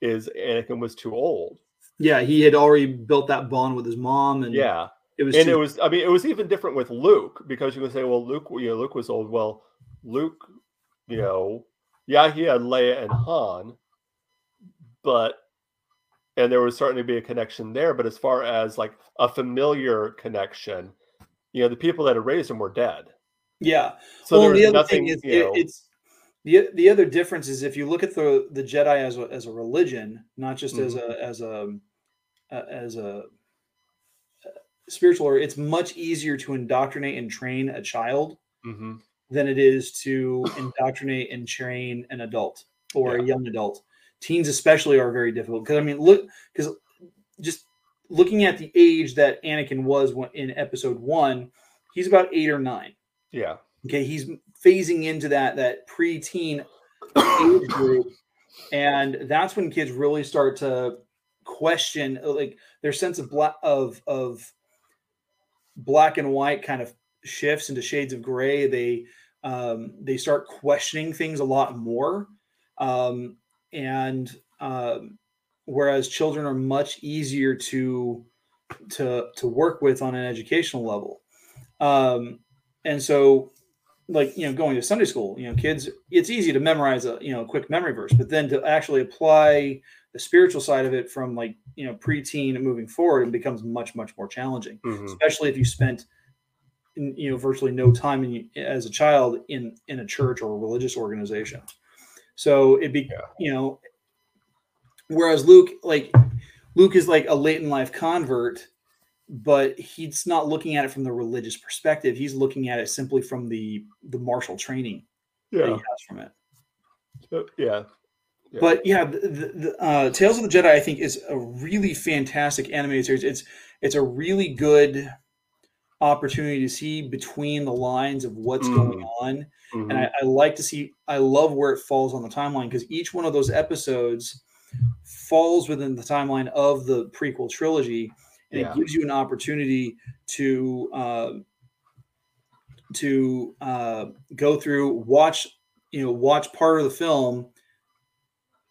is anakin was too old. Yeah, he had already built that bond with his mom, and yeah. it was and too- it was i mean it was even different with luke because you can say well luke you know luke was old. Well luke you know yeah he had leia and han but and there was certainly be a connection there. But as far as like a familiar connection, you know, the people that had raised him were dead. Yeah. So well, the other nothing. thing is, you know, it's the the other difference is if you look at the the Jedi as a, as a religion, not just as Mm-hmm. a as a as a spiritual order, it's much easier to indoctrinate and train a child mhm. than it is to indoctrinate and train an adult or a young adult. Teens, especially, are very difficult because I mean, look, because just looking at the age that Anakin was in Episode One, he's about eight or nine. yeah, Okay, he's phasing into that that preteen age group, and that's when kids really start to question uh, like their sense of black of of black and white kind of shifts into shades of gray. They um, they start questioning things a lot more, um, and um, whereas children are much easier to to to work with on an educational level, um, and so like you know going to sunday school you know kids it's easy to memorize a you know quick memory verse but then to actually apply the spiritual side of it from like you know preteen and moving forward it becomes much much more challenging mhm. especially if you spent you know virtually no time in, as a child in in a church or a religious organization so it be Yeah. you know whereas luke like luke is like a late in life convert but he's not looking at it from the religious perspective he's looking at it simply from the the martial training that he yeah, has from it Uh, yeah, Yeah. but yeah, the, the, the, uh, Tales of the Jedi, I think, is a really fantastic animated series. It's it's a really good opportunity to see between the lines of what's Mm. going on, mhm. and I, I like to see. I love where it falls on the timeline because each one of those episodes falls within the timeline of the prequel trilogy, and Yeah. it gives you an opportunity to uh, to uh, go through, watch, you know, watch part of the film,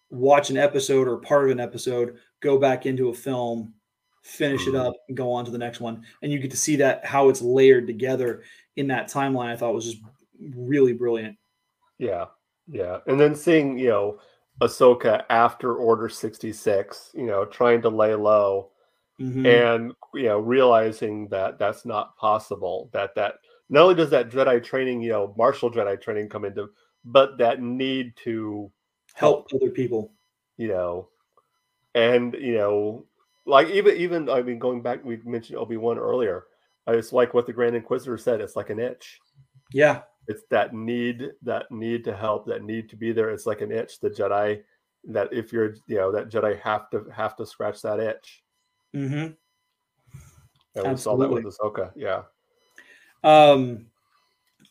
watch an episode or part of an episode, go back into a film, finish it Mhm. up, and go on to the next one, and you get to see that how it's layered together in that timeline. I thought was just really brilliant. Yeah, yeah, and then seeing you know Ahsoka after Order sixty six, you know, trying to lay low, Mhm. and you know realizing that that's not possible. That that not only does that Jedi training, you know, martial Jedi training come into, but that need to help other people. you know, and you know, like even even I mean, going back, we mentioned Obi Wan earlier. It's like what the Grand Inquisitor said. It's like an itch. Yeah, it's that need that need to help that need to be there it's like an itch the jedi that if you're you know that jedi have to have to scratch that itch Mm-hmm. and we saw that with Ahsoka. yeah Um,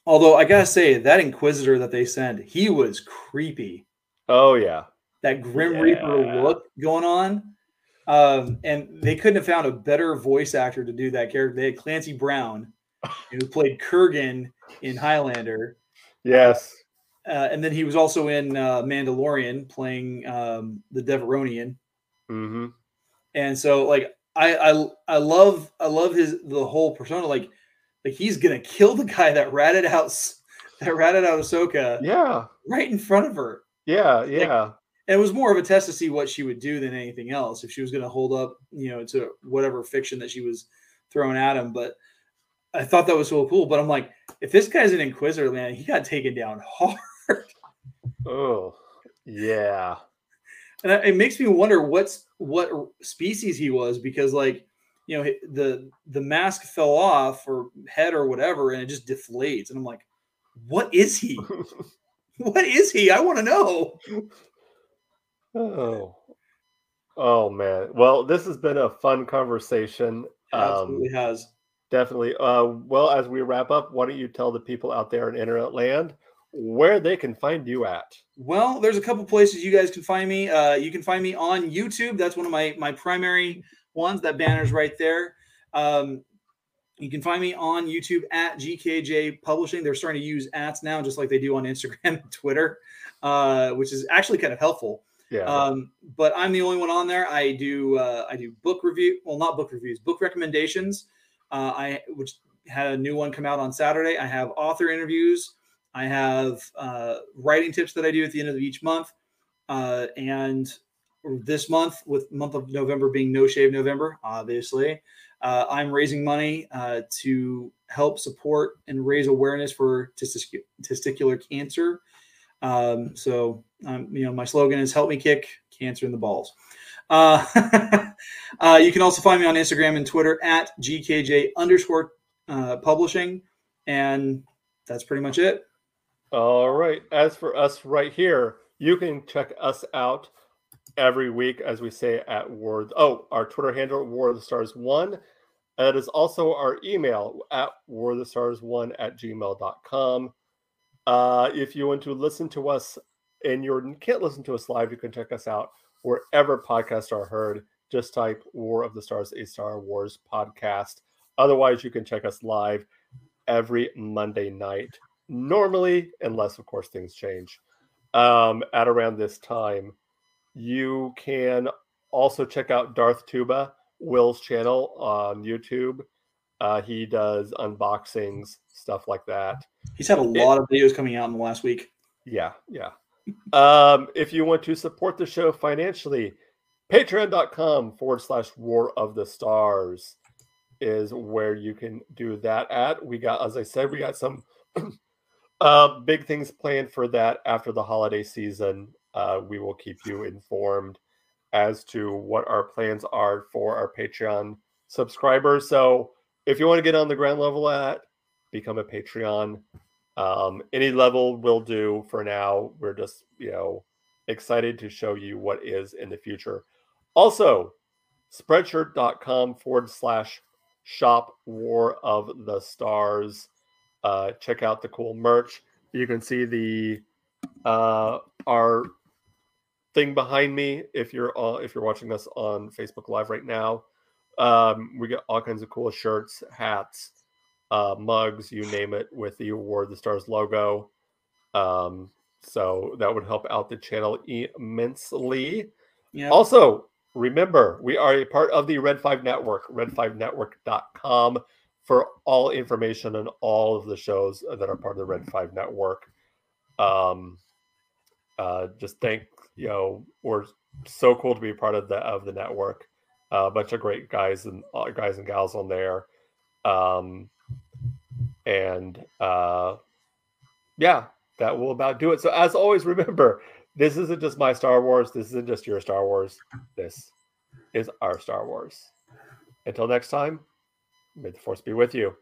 although I gotta say that Inquisitor that they sent, he was creepy. oh yeah That Grim Reaper look going on. Um, and they couldn't have found a better voice actor to do that character. They had Clancy Brown, who played Kurgan in Highlander, yes uh, and then he was also in uh, Mandalorian playing um, the Devaronian. hmm and so like I, I I love I love his the whole persona like like he's gonna kill the guy that ratted out that ratted out Ahsoka yeah right in front of her. yeah yeah And it was more of a test to see what she would do than anything else if she was gonna hold up you know to whatever fiction that she was throwing at him. But I thought that was so cool. But I'm like, if this guy's an Inquisitor, man, he got taken down hard. oh yeah and it makes me wonder what's what species he was because like you know the the mask fell off or head or whatever and it just deflates and i'm like what is he what is he i want to know oh. Oh man. Well this has been a fun conversation um absolutely has. Definitely. Uh, well, as we wrap up, why don't you tell the people out there in internet land where they can find you at? well there's a couple places you guys can find me. Uh, you can find me on youtube. That's one of my my primary ones. That banner's right there. Um, you can find me on youtube at gkj publishing. They're starting to use ads now just like they do on instagram and twitter uh, which is actually kind of helpful Yeah. Um, but I'm the only one on there. I do uh, I do book review, well, not book reviews, book recommendations. Uh, I which had a new one come out on Saturday. I have author interviews. I have uh, writing tips that I do at the end of each month, uh, and this month, with month of November being No Shave November, obviously, uh, I'm raising money uh, to help support and raise awareness for testic- testicular cancer. Um, so, um, you know, my slogan is "Help me kick cancer in the balls." Uh, uh, you can also find me on Instagram and Twitter at gkj underscore uh, publishing, and that's pretty much it. All right. As for us right here, you can check us out every week, as we say at War. Oh, our Twitter handle War of the Stars One. That is also our email at War the Stars One at gmail.com. Uh, if you want to listen to us and you can't listen to us live, you can check us out wherever podcasts are heard. Just type War of the Stars, a Star Wars podcast. Otherwise, you can check us live every Monday night, normally, unless, of course, things change um, at around this time. You can also check out Darth Tuba, Will's channel on YouTube. Uh, he does unboxings, stuff like that. He's had a lot it, of videos coming out in the last week. Yeah, yeah. Um, if you want to support the show financially, patreon.com forward slash war of the stars is where you can do that at. We got, as I said, we got some uh, big things planned for that after the holiday season. Uh, we will keep you informed as to what our plans are for our Patreon subscribers. So if you want to get on the ground level at, become a Patreon. Um, any level will do for now. We're just, you know, excited to show you what is in the future. Also, spreadshirt.com forward slash shop War of the Stars. Uh, check out the cool merch. You can see the uh, our thing behind me if you're uh, if you're watching us on Facebook Live right now. Um, we get all kinds of cool shirts, hats, uh, mugs, you name it, with the Award the Stars logo. Um, so that would help out the channel immensely. Yeah. Also, remember, we are a part of the Red 5 Network, red5network.com for all information on all of the shows that are part of the Red 5 Network. Um, uh, just thank, you know, we're so cool to be part of the of the network. Uh, a bunch of great guys and uh, guys and gals on there. Um, and uh, yeah, that will about do it. So as always, remember this isn't just my Star Wars. This isn't just your Star Wars. This is our Star Wars. Until next time, may the force be with you.